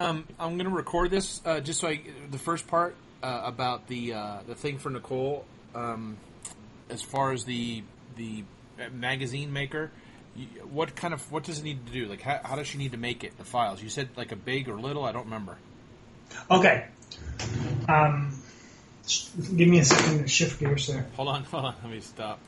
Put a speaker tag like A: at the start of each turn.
A: Um, I'm going to record this uh, just so I the first part uh, about the uh, the thing for Nicole. Um, as far as the the uh, magazine maker, what kind of what does it need to do? Like, how, how does she need to make it? The files you said like a big or little? I don't remember.
B: Okay. Um, give me a second to shift gears there.
A: Hold on, hold on. Let me stop.